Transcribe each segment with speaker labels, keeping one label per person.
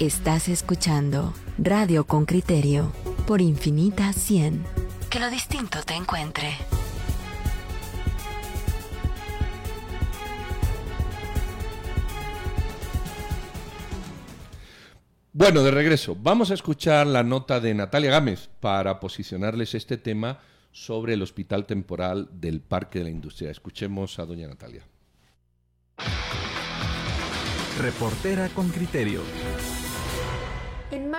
Speaker 1: Estás escuchando Radio con Criterio por Infinita 100. Que lo distinto te encuentre.
Speaker 2: Bueno, de regreso, vamos a escuchar la nota de Natalia Gámez para posicionarles este tema sobre el hospital temporal del Parque de la Industria. Escuchemos a doña Natalia.
Speaker 3: Reportera con criterio.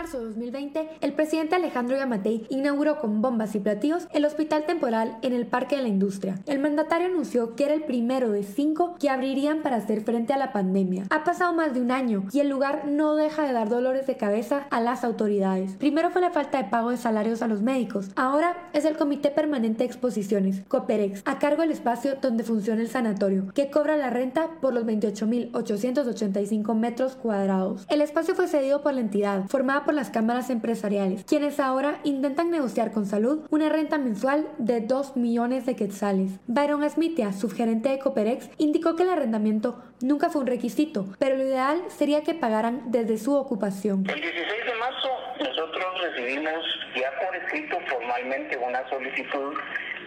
Speaker 4: Marzo de 2020, el presidente Alejandro Yamatei inauguró con bombas y platillos el hospital temporal en el Parque de la Industria. El mandatario anunció que era el primero de cinco que abrirían para hacer frente a la pandemia. Ha pasado más de un año y el lugar no deja de dar dolores de cabeza a las autoridades. Primero fue la falta de pago de salarios a los médicos. Ahora es el Comité Permanente de Exposiciones, Coperex, a cargo del espacio donde funciona el sanatorio, que cobra la renta por los 28.885 metros cuadrados. El espacio fue cedido por la entidad, por las cámaras empresariales, quienes ahora intentan negociar con salud una renta mensual de 2 millones de quetzales. Byron Smithia, subgerente de Coperex, indicó que el arrendamiento nunca fue un requisito, pero lo ideal sería que pagaran desde su ocupación.
Speaker 5: El 16 de marzo nosotros recibimos ya por escrito formalmente una solicitud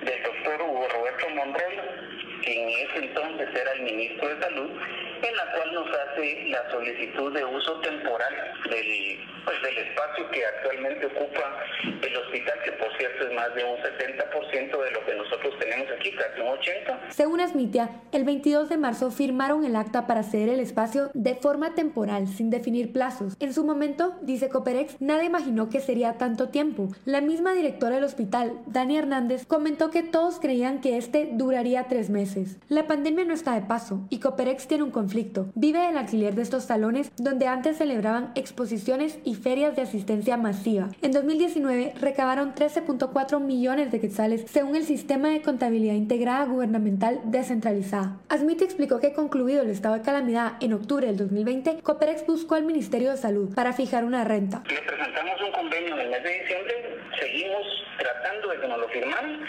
Speaker 5: del doctor Hugo Roberto Monreal, quien en ese entonces era el ministro de Salud, en la cual nos hace la solicitud de uso temporal del, pues, del espacio que actualmente ocupa el hospital, que por cierto es más de un 70% de lo que nosotros tenemos aquí, casi un 80%.
Speaker 4: Según Asmitia, el 22 de marzo firmaron el acta para ceder el espacio de forma temporal, sin definir plazos. En su momento, dice Coperex, nadie imaginó que sería tanto tiempo. La misma directora del hospital, Dani Hernández, comentó que todos creían que este duraría tres meses. La pandemia no está de paso y Coperex tiene un conflicto. Vive el alquiler de estos salones donde antes celebraban exposiciones y ferias de asistencia masiva. En 2019 recabaron 13.4 millones de quetzales según el sistema de contabilidad integrada gubernamental descentralizada. Asmit explicó que concluido el estado de calamidad en octubre del 2020, Coperex buscó al Ministerio de Salud para fijar una renta.
Speaker 5: Le presentamos un convenio en el mes de diciembre, seguimos tratando de que nos lo firmaran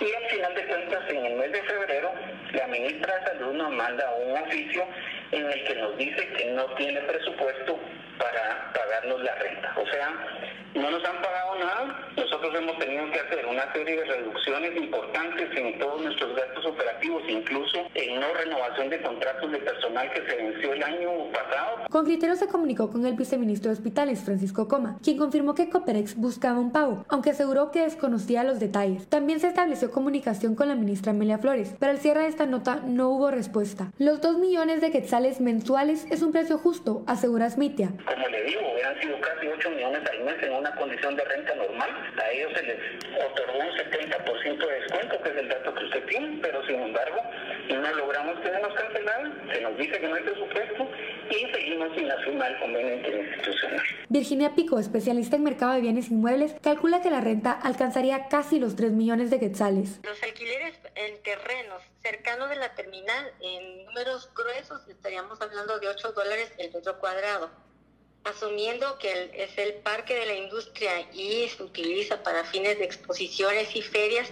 Speaker 5: y al final de cuentas, en el mes de febrero, la ministra de Salud nos manda un oficio en el que nos dice que no tiene presupuesto para pagarnos la renta. O sea, no nos han pagado nada. Nosotros hemos tenido que hacer una serie de reducciones importantes en todos nuestros gastos operativos, incluso en no renovación de contratos de personal que se venció el año pasado.
Speaker 4: Con criterio se comunicó con el viceministro de Hospitales, Francisco Coma, quien confirmó que Coperex buscaba un pago, aunque aseguró que desconocía los detalles. También se estableció comunicación con la ministra Amelia Flores. Pero al cierre de esta nota no hubo respuesta. Los 2 millones de quetzales mensuales es un precio justo, asegura Smitia.
Speaker 5: Como le digo, hubieran sido casi 8 millones al mes en una condición de renta normal. A ellos se les otorgó un 70% de descuento, que es el dato que usted tiene, pero sin embargo no logramos que se nos cancelaran, se nos dice que no hay presupuesto y seguimos sin la firma del convenio interinstitucional.
Speaker 4: Virginia Pico, especialista en mercado de bienes inmuebles, calcula que la renta alcanzaría casi los 3 millones de quetzales.
Speaker 6: Los alquileres en terrenos cercanos de la terminal, en números gruesos, estaríamos hablando de 8 dólares el metro cuadrado asumiendo que es el parque de la industria y se utiliza para fines de exposiciones y ferias,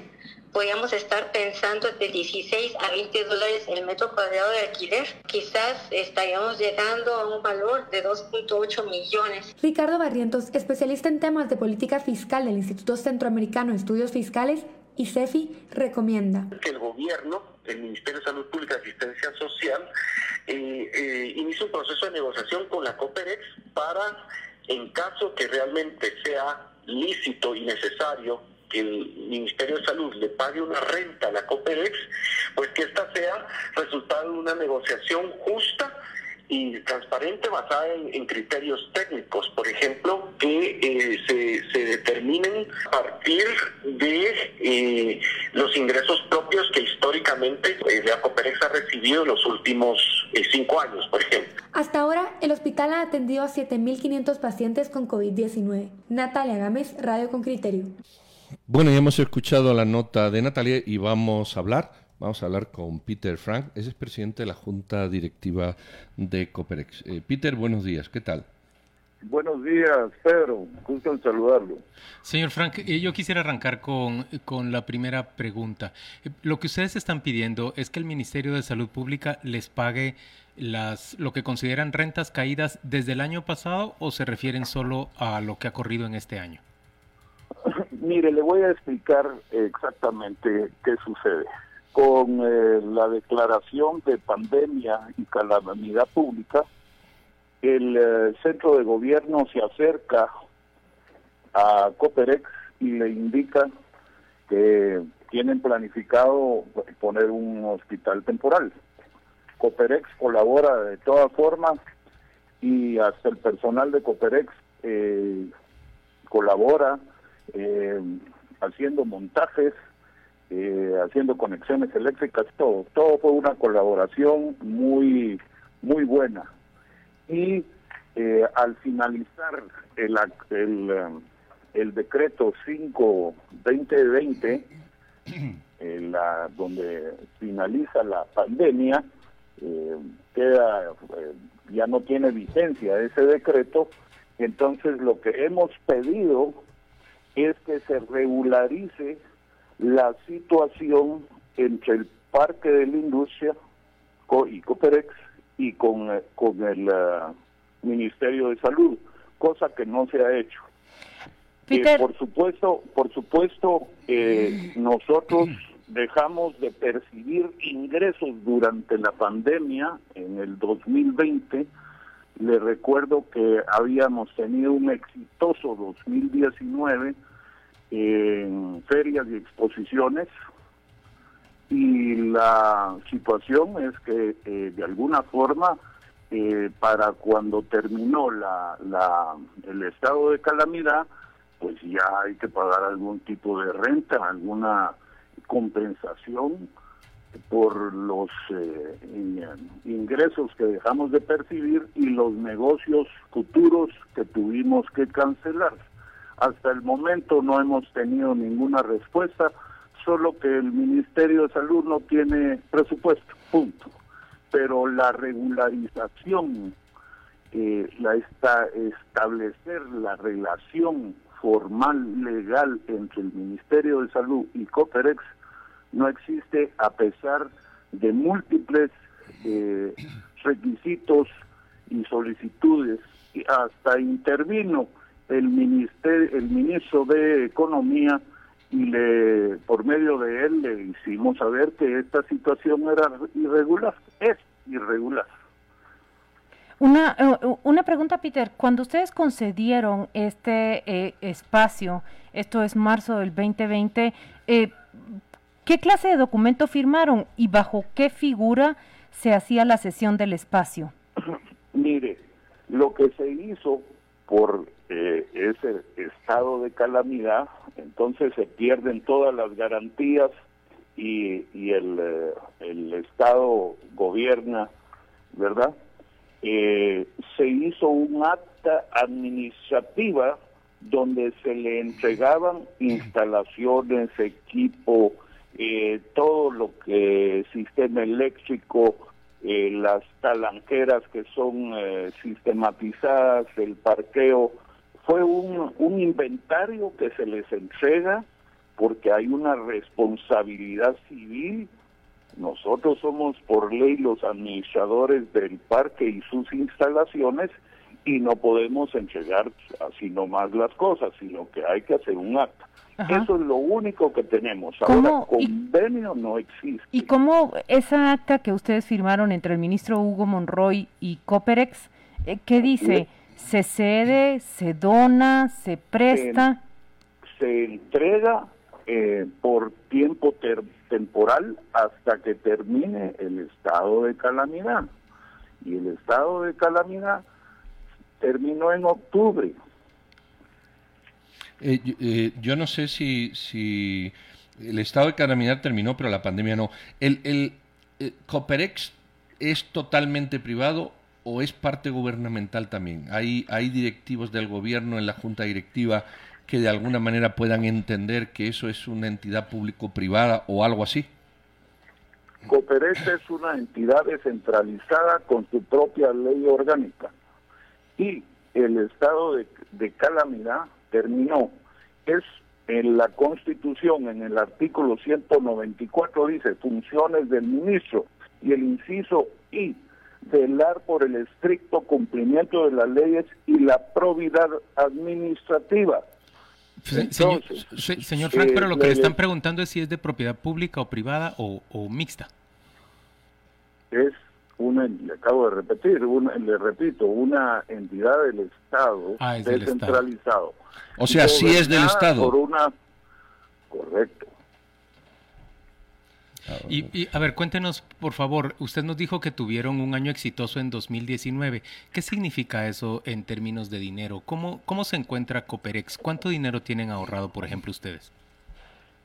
Speaker 6: podríamos estar pensando de 16 a 20 dólares el metro cuadrado de alquiler. Quizás estaríamos llegando a un valor de 2.8 millones.
Speaker 4: Ricardo Barrientos, especialista en temas de política fiscal del Instituto Centroamericano de Estudios Fiscales, y CEFI recomienda
Speaker 5: que el gobierno, el Ministerio de Salud Pública y Asistencia Social, eh, eh, inicie un proceso de negociación con la Coperex para, en caso que realmente sea lícito y necesario que el Ministerio de Salud le pague una renta a la Coperex, pues que esta sea resultado de una negociación justa y transparente basada en, criterios técnicos, por ejemplo, que eh, se, se, determinen a partir de eh, los ingresos propios que históricamente eh, la Coperex ha recibido en los últimos cinco años, por ejemplo.
Speaker 4: Hasta ahora, el hospital ha atendido a 7.500 pacientes con COVID-19. Natalia Gámez, Radio con Criterio.
Speaker 2: Bueno, ya hemos escuchado la nota de Natalia y vamos a hablar Vamos a hablar con Peter Frank, ese es presidente de la Junta Directiva de Coperex. Eh, Peter, buenos días, ¿qué tal?
Speaker 7: Buenos días, Pedro, gusto en saludarlo.
Speaker 8: Señor Frank, eh, yo quisiera arrancar con, con la primera pregunta. Eh, lo que ustedes están pidiendo es que el Ministerio de Salud Pública les pague las lo que consideran rentas caídas desde el año pasado o se refieren solo a lo que ha corrido en este año?
Speaker 7: Mire, le voy a explicar exactamente qué sucede. Con eh, la declaración de pandemia y calamidad pública, el eh, centro de gobierno se acerca a Coperex y le indica que tienen planificado poner un hospital temporal. Coperex colabora de todas formas y hasta el personal de Coperex eh, colabora eh, haciendo montajes, eh, haciendo conexiones eléctricas, todo. Todo fue una colaboración muy, muy buena. Y al finalizar el, el, el decreto 5-2020, la, donde finaliza la pandemia, eh, queda, eh, ya no tiene vigencia ese decreto, entonces lo que hemos pedido es que se regularice la situación entre el Parque de la Industria y Coperex y con, eh, con el Ministerio de Salud, cosa que no se ha hecho. por supuesto, por supuesto, nosotros dejamos de percibir ingresos durante la pandemia en el 2020. Le recuerdo que habíamos tenido un exitoso 2019 en ferias y exposiciones y la situación es que eh, de alguna forma eh, para cuando terminó la, la, el estado de calamidad pues ya hay que pagar algún tipo de renta, alguna compensación por los eh, ingresos que dejamos de percibir y los negocios futuros que tuvimos que cancelar. Hasta el momento no hemos tenido ninguna respuesta, solo que el Ministerio de Salud no tiene presupuesto, punto. Pero la regularización, eh, la esta, establecer la relación formal legal entre el Ministerio de Salud y Coperex no existe a pesar de múltiples eh, requisitos y solicitudes. Y hasta intervino el ministerio, el ministro de Economía y le por medio de él le hicimos saber que esta situación era irregular, es irregular.
Speaker 9: Una, eh, una pregunta, Peter. Cuando ustedes concedieron este eh, espacio, esto es marzo del 2020, eh, ¿qué clase de documento firmaron y bajo qué figura se hacía la cesión del espacio?
Speaker 7: Mire, lo que se hizo por ese estado de calamidad, entonces se pierden todas las garantías y, y el, el Estado gobierna, ¿verdad? Eh, se hizo un acta administrativa donde se le entregaban instalaciones, equipo, eh, todo lo que sistema eléctrico, eh, las talanqueras que son sistematizadas, el parqueo, fue un, un inventario que se les entrega porque hay una responsabilidad civil nosotros somos por ley los administradores del parque y sus instalaciones y no podemos entregar así nomás las cosas, sino que hay que hacer un acta. Eso es lo único que tenemos. Ahora, convenio no existe.
Speaker 9: ¿Y cómo esa acta que ustedes firmaron entre el ministro Hugo Monroy y Coperex, eh, qué dice? ¿Se cede, se dona, se presta?
Speaker 7: Se, entrega eh, por tiempo temporal hasta que termine el estado de calamidad. Y el estado de calamidad terminó en octubre.
Speaker 2: Eh, eh, yo no sé si, si el estado de calamidad terminó, pero la pandemia no. ¿El, el, el Coperex es totalmente privado o es parte gubernamental también? ¿Hay, ¿Hay directivos del gobierno en la junta directiva que de alguna manera puedan entender que eso es una entidad público-privada o algo así?
Speaker 7: Coperex es una entidad descentralizada con su propia ley orgánica y el estado de, de calamidad terminó. Es en la Constitución, en el artículo 194 dice funciones del ministro y el inciso I velar por el estricto cumplimiento de las leyes y la probidad administrativa.
Speaker 8: señor, señor, Frank, pero lo que le están preguntando es si es de propiedad pública o privada o, mixta.
Speaker 7: Es una, le acabo de repetir, una, le repito, una entidad del Estado
Speaker 8: ah,
Speaker 7: descentralizado.
Speaker 2: O sea, sí es del Estado.
Speaker 7: Por una, correcto.
Speaker 8: Y, a ver, cuéntenos, por favor, usted nos dijo que tuvieron un año exitoso en 2019. ¿Qué significa eso en términos de dinero? ¿Cómo, cómo se encuentra Coperex? ¿Cuánto dinero tienen ahorrado, por ejemplo, ustedes?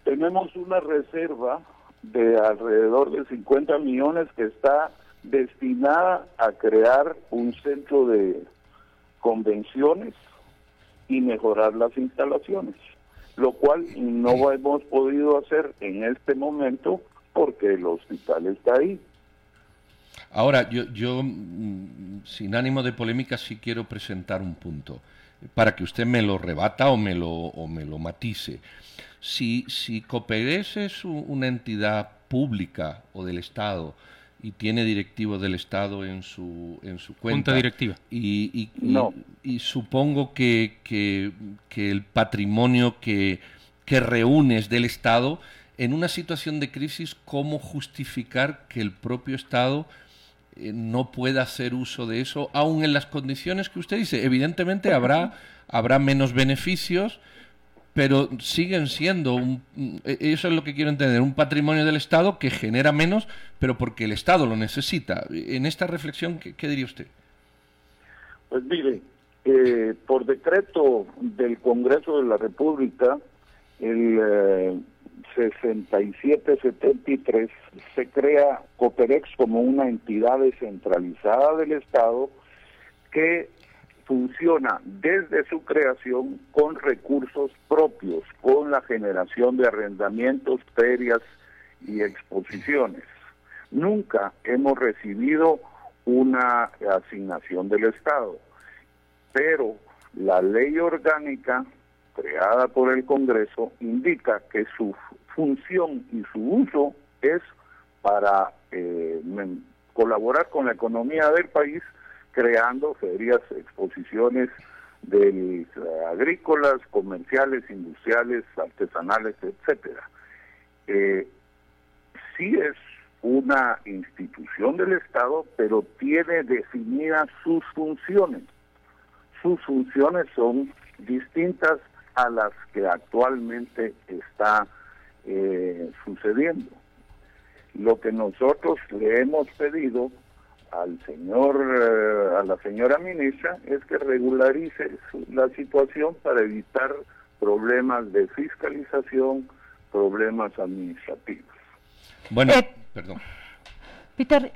Speaker 7: Tenemos una reserva de alrededor de 50 millones que está destinada a crear un centro de convenciones y mejorar las instalaciones, lo cual no hemos podido hacer en este momento porque el hospital está ahí.
Speaker 2: Ahora, yo, yo, mm, sin ánimo de polémica, sí quiero presentar un punto, para que usted me lo rebata o me lo, o me lo matice. Si, si Coperes es una entidad pública o del Estado y tiene directivo del Estado en su, en su cuenta.
Speaker 8: directiva.
Speaker 2: Y, no. y, supongo que, que, que, el patrimonio que, que reúnes del Estado en una situación de crisis, ¿cómo justificar que el propio Estado eh, no pueda hacer uso de eso, aun en las condiciones que usted dice? Evidentemente habrá, habrá menos beneficios, pero siguen siendo, un, e, eso es lo que quiero entender, un patrimonio del Estado que genera menos, pero porque el Estado lo necesita. En esta reflexión, ¿qué, diría usted?
Speaker 7: Pues mire, eh, por decreto del Congreso de la República, el eh, 6773 se crea Coperex como una entidad descentralizada del Estado que funciona desde su creación con recursos propios, con la generación de arrendamientos, ferias y exposiciones. Nunca hemos recibido una asignación del Estado, pero la ley orgánica creada por el Congreso indica que su función y su uso es para eh, colaborar con la economía del país creando ferias, exposiciones de, eh, agrícolas, comerciales, industriales, artesanales, etcétera. Eh, sí es una institución del Estado, pero tiene definidas sus funciones. Sus funciones son distintas a las que actualmente está eh, sucediendo. Lo que nosotros le hemos pedido al señor, eh, a la señora ministra, es que regularice la situación para evitar problemas de fiscalización, problemas administrativos.
Speaker 2: Bueno, eh, perdón.
Speaker 9: Peter,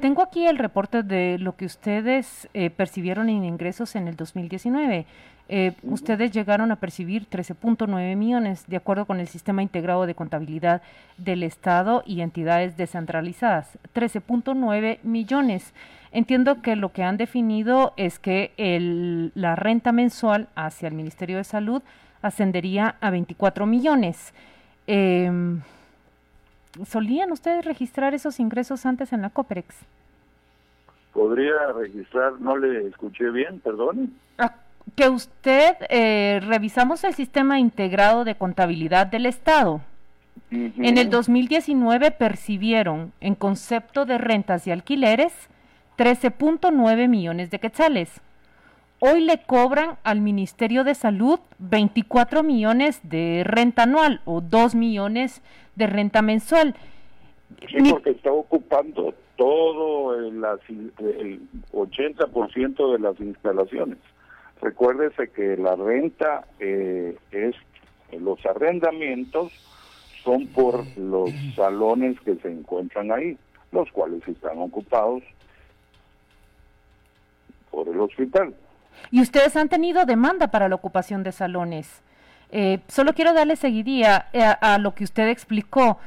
Speaker 9: tengo aquí el reporte de lo que ustedes percibieron en ingresos en el 2019. Eh, ustedes llegaron a percibir 13.9 millones, de acuerdo con el sistema integrado de contabilidad del Estado y entidades descentralizadas. 13.9 millones. Entiendo que lo que han definido es que el, la renta mensual hacia el Ministerio de Salud ascendería a 24 millones. Em, ¿Solían ustedes registrar esos ingresos antes en la COPREX?
Speaker 7: ¿Podría registrar? No le escuché bien, perdón.
Speaker 9: Ah, que usted, eh, revisamos el sistema integrado de contabilidad del Estado. En el 2019 percibieron en concepto de rentas y alquileres 13.9 millones de quetzales. Hoy le cobran al Ministerio de Salud 24 millones de renta anual o 2 millones de renta mensual.
Speaker 7: Sí, porque está ocupando todo el, el 80% de las instalaciones. Recuérdese que la renta eh, es, los arrendamientos son por los salones que se encuentran ahí, los cuales están ocupados por el hospital.
Speaker 9: Y ustedes han tenido demanda para la ocupación de salones. Eh, solo quiero darle seguidía eh, a, lo que usted explicó.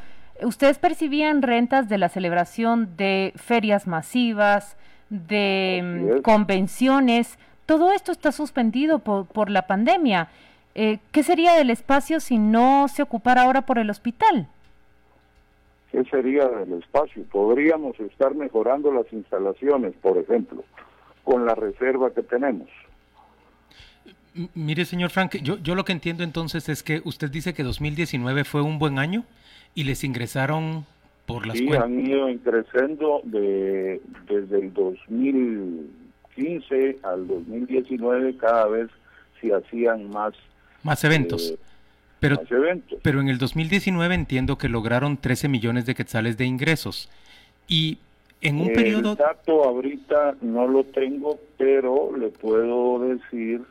Speaker 9: Ustedes percibían rentas de la celebración de ferias masivas, de mm, convenciones. Todo esto está suspendido por, por la pandemia. Eh, ¿Qué sería del espacio si no se ocupara ahora por el hospital?
Speaker 7: ¿Qué sería del espacio? Podríamos estar mejorando las instalaciones, por ejemplo, con la reserva que tenemos.
Speaker 8: mire, señor Frank, yo, yo lo que entiendo entonces es que usted dice que 2019 fue un buen año y les ingresaron por las
Speaker 7: sí, han ido creciendo de, desde el 2015 al 2019 cada vez se hacían más
Speaker 8: más eventos. Eh, pero, pero en el 2019 entiendo que lograron 13 millones de quetzales de ingresos. Y en un periodo...
Speaker 7: El dato ahorita no lo tengo, pero le puedo decir...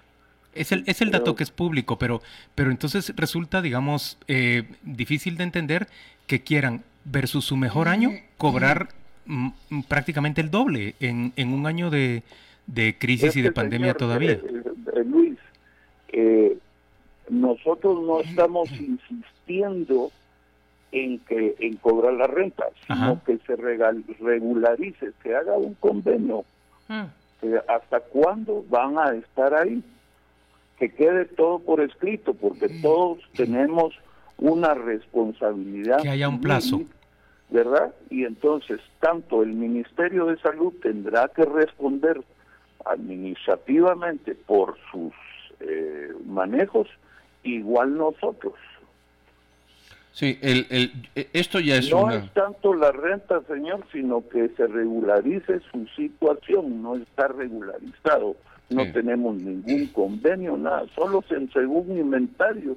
Speaker 8: Es el, es el dato que es público, pero, pero entonces resulta, digamos, eh, difícil de entender que quieran, versus su mejor año, cobrar prácticamente el doble en, en un año de, de crisis y de pandemia todavía. Eh,
Speaker 7: eh, Luis, eh, nosotros no estamos insistiendo en que en cobrar la renta, sino que se regularice, que haga un convenio. Mm. ¿Hasta cuándo van a estar ahí? Que quede todo por escrito, porque mm. todos tenemos una responsabilidad.
Speaker 8: Que haya un plazo.
Speaker 7: ¿Verdad? Y entonces, tanto el Ministerio de Salud tendrá que responder administrativamente por sus eh, manejos, igual nosotros.
Speaker 2: Sí, el, el, e, esto ya es
Speaker 7: No es tanto la renta, señor, sino que se regularice su situación, no está regularizado. No tenemos ningún convenio, nada, solo se, según inventarios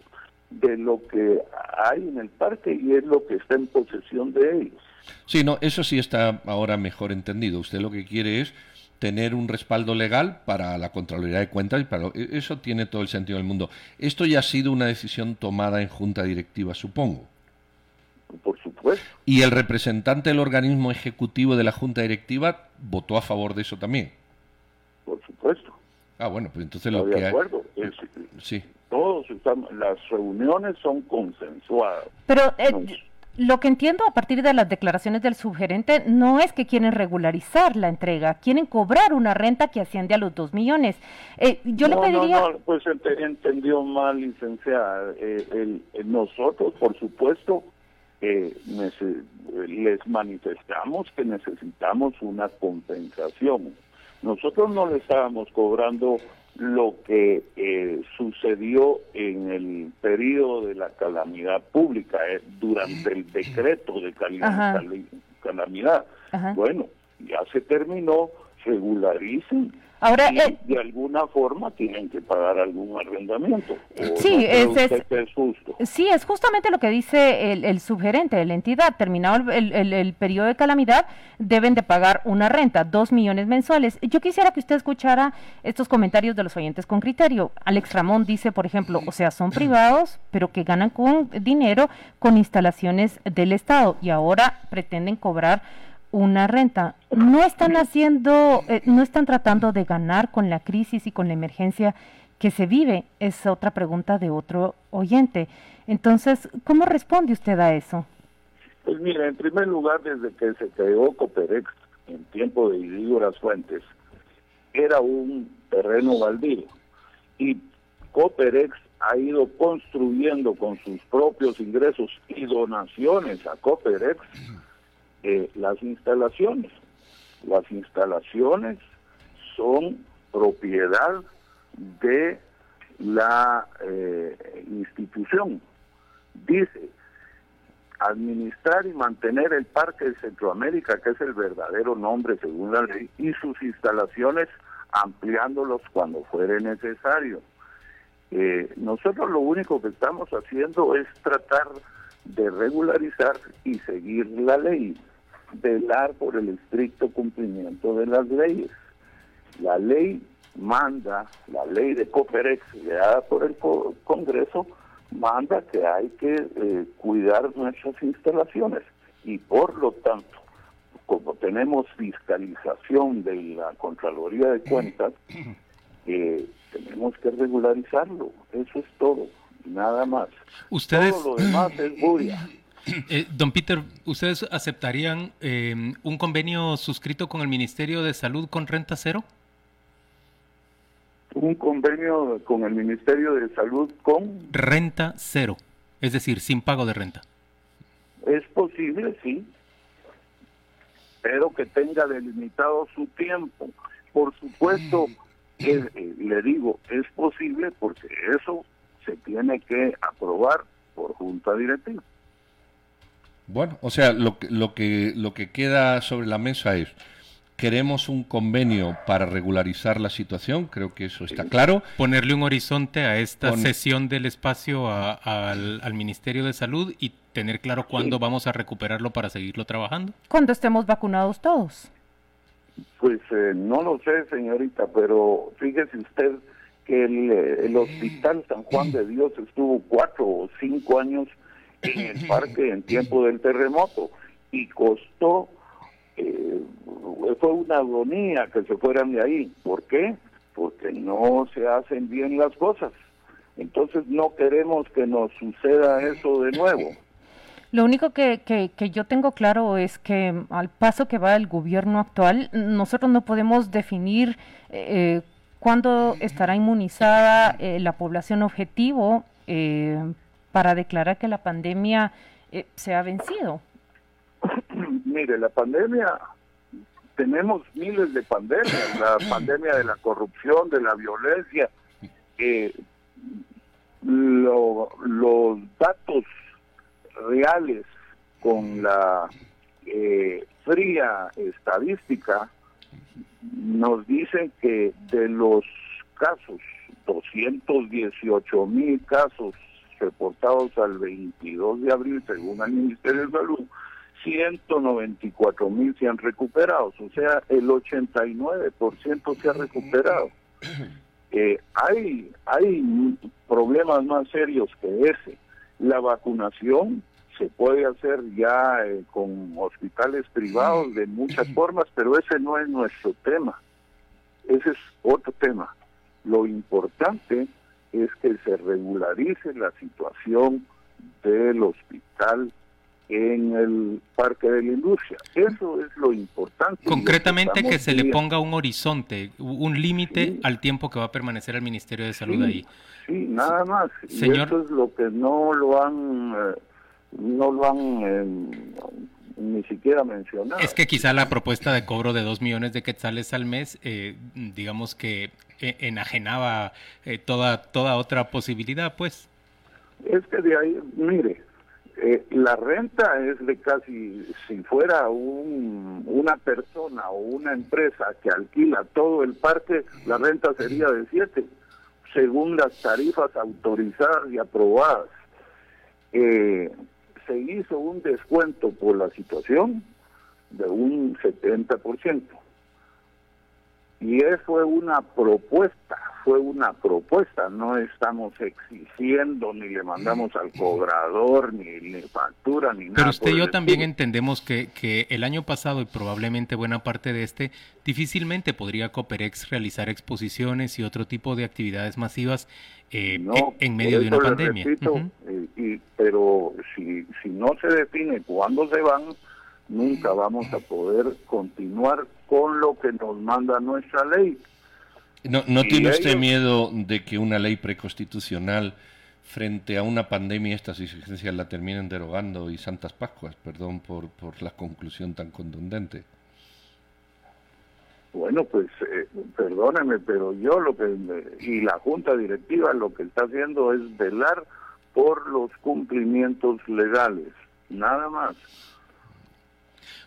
Speaker 7: de lo que hay en el parque y es lo que está en posesión de ellos.
Speaker 2: Sí, no, eso sí está ahora mejor entendido. Usted lo que quiere es tener un respaldo legal para la Contraloría de Cuentas y para e, eso tiene todo el sentido del mundo. Esto ya ha sido una decisión tomada en junta directiva, supongo.
Speaker 7: Por supuesto.
Speaker 2: Y el representante del organismo ejecutivo de la junta directiva votó a favor de eso también.
Speaker 7: Por supuesto.
Speaker 2: Ah, bueno, pues entonces lo que
Speaker 7: de acuerdo. sí. Todos las reuniones son consensuadas.
Speaker 9: Pero eh, lo que entiendo a partir de las declaraciones del subgerente no es que quieren regularizar la entrega, quieren cobrar una renta que asciende a los dos millones. Eh, yo le pediría... No, no,
Speaker 7: pues entendió mal, licenciada. Eh, nosotros, por supuesto, eh, les manifestamos que necesitamos una compensación. Nosotros no le estábamos cobrando lo que eh, sucedió en el periodo de la calamidad pública, eh, durante el decreto de calamidad. Bueno, ya se terminó, regularicen Ahora, eh, de alguna forma tienen que pagar algún arrendamiento.
Speaker 9: Sí, es, justo? sí, es justamente lo que dice el, subgerente de la entidad. Terminado el, el, periodo de calamidad, deben de pagar una renta, dos millones mensuales. Yo quisiera que usted escuchara estos comentarios de los oyentes con criterio. Alex Ramón dice, por ejemplo, o sea, son privados, pero que ganan con dinero con instalaciones del Estado y ahora pretenden cobrar una renta. No están haciendo, eh, no están tratando de ganar con la crisis y con la emergencia que se vive. Es otra pregunta de otro oyente. Entonces, ¿cómo responde usted a eso?
Speaker 7: Pues mira, en primer lugar, desde que se creó Coperex en tiempo de Idígoras Fuentes, era un terreno baldío. Y Coperex ha ido construyendo con sus propios ingresos y donaciones a Coperex eh, las instalaciones. Las instalaciones son propiedad de la eh, institución. Dice, administrar y mantener el Parque de Centroamérica, que es el verdadero nombre según la ley, y sus instalaciones ampliándolos cuando fuere necesario. Eh, nosotros lo único que estamos haciendo es tratar de regularizar y seguir la ley velar por el estricto cumplimiento de las leyes. La ley manda, la ley de Coperex, creada por el Congreso, manda que hay que eh, cuidar nuestras instalaciones y por lo tanto, como tenemos fiscalización de la Contraloría de Cuentas, eh, tenemos que regularizarlo. Eso es todo, nada más.
Speaker 8: Ustedes...
Speaker 7: Todo lo demás es buria.
Speaker 8: Eh, don Peter, ¿ustedes aceptarían eh, un convenio suscrito con el Ministerio de Salud con renta cero?
Speaker 7: Un convenio con el Ministerio de Salud con...
Speaker 8: Renta cero, es decir, sin pago de renta.
Speaker 7: Es posible, sí, pero que tenga delimitado su tiempo. Por supuesto, que, eh, le digo, es posible porque eso se tiene que aprobar por junta directiva.
Speaker 2: Bueno, o sea, lo, lo, que, lo que queda sobre la mesa es queremos un convenio para regularizar la situación, creo que eso está claro.
Speaker 8: Ponerle un horizonte a esta sesión del espacio al, Ministerio de Salud y tener claro cuándo vamos a recuperarlo para seguirlo trabajando.
Speaker 9: Cuando estemos vacunados todos.
Speaker 7: Pues eh, no lo sé, señorita, pero fíjese usted que el, el Hospital San Juan de Dios estuvo cuatro o cinco años en el parque en tiempo del terremoto y costó eh, fue una agonía que se fueran de ahí. ¿Por qué? Porque no se hacen bien las cosas. Entonces no queremos que nos suceda eso de nuevo.
Speaker 9: Lo único que, que, yo tengo claro es que al paso que va el gobierno actual, nosotros no podemos definir eh, cuándo estará inmunizada eh, la población objetivo eh, para declarar que la pandemia se ha vencido.
Speaker 7: Mire, la pandemia, tenemos miles de pandemias, la pandemia de la corrupción, de la violencia, eh, los datos reales con la eh, fría estadística nos dicen que de los casos, 218 mil casos reportados al 22 de abril, según el Ministerio de Salud, 194 mil se han recuperado, o sea, el 89% se ha recuperado. Eh, hay, hay problemas más serios que ese. La vacunación se puede hacer ya eh, con hospitales privados de muchas formas, pero ese no es nuestro tema. Ese es otro tema. Lo importante es que se regularice la situación del hospital en el Parque de la Industria. Eso es lo importante.
Speaker 8: Concretamente que, se le ponga un horizonte, un límite al tiempo que va a permanecer el Ministerio de Salud ahí.
Speaker 7: Sí, nada más. Señor... eso es lo que no lo han, eh, no lo han eh, ni siquiera mencionado.
Speaker 8: Es que quizá la propuesta de cobro de dos millones de quetzales al mes, eh, digamos que enajenaba toda, toda otra posibilidad, pues.
Speaker 7: Es que de ahí, mire, eh, la renta es de casi, si fuera un, una persona o una empresa que alquila todo el parque, la renta sería de 7, según las tarifas autorizadas y aprobadas. Eh, se hizo un descuento por la situación de un 70%. Y eso fue una propuesta fue una propuesta, no estamos exigiendo ni le mandamos al cobrador ni, ni factura ni nada.
Speaker 8: Pero usted y yo también entendemos que, que el año pasado y probablemente buena parte de este, difícilmente podría Coperex realizar exposiciones y otro tipo de actividades masivas eh, en medio de una pandemia.
Speaker 7: Eh, pero si, si no se define cuándo se van, nunca vamos a poder continuar con lo que nos manda nuestra ley
Speaker 2: ¿No, no tiene usted miedo de que una ley preconstitucional frente a una pandemia estas exigencias la terminen derogando y Santas Pascuas? Perdón por, por la conclusión tan contundente.
Speaker 7: Bueno, pues eh, perdóneme, pero yo lo que y la junta directiva lo que está haciendo es velar por los cumplimientos legales, nada más.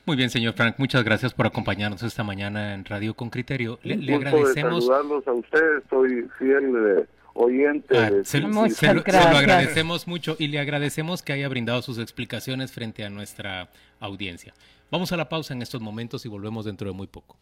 Speaker 8: Muy bien, señor Frank, muchas gracias por acompañarnos esta mañana en Radio con Criterio.
Speaker 7: Le, le agradecemos. saludarlos a ustedes, soy fiel oyente. Ah,
Speaker 8: se, lo agradecemos mucho y le agradecemos que haya brindado sus explicaciones frente a nuestra audiencia. Vamos a la pausa en estos momentos y volvemos dentro de muy poco.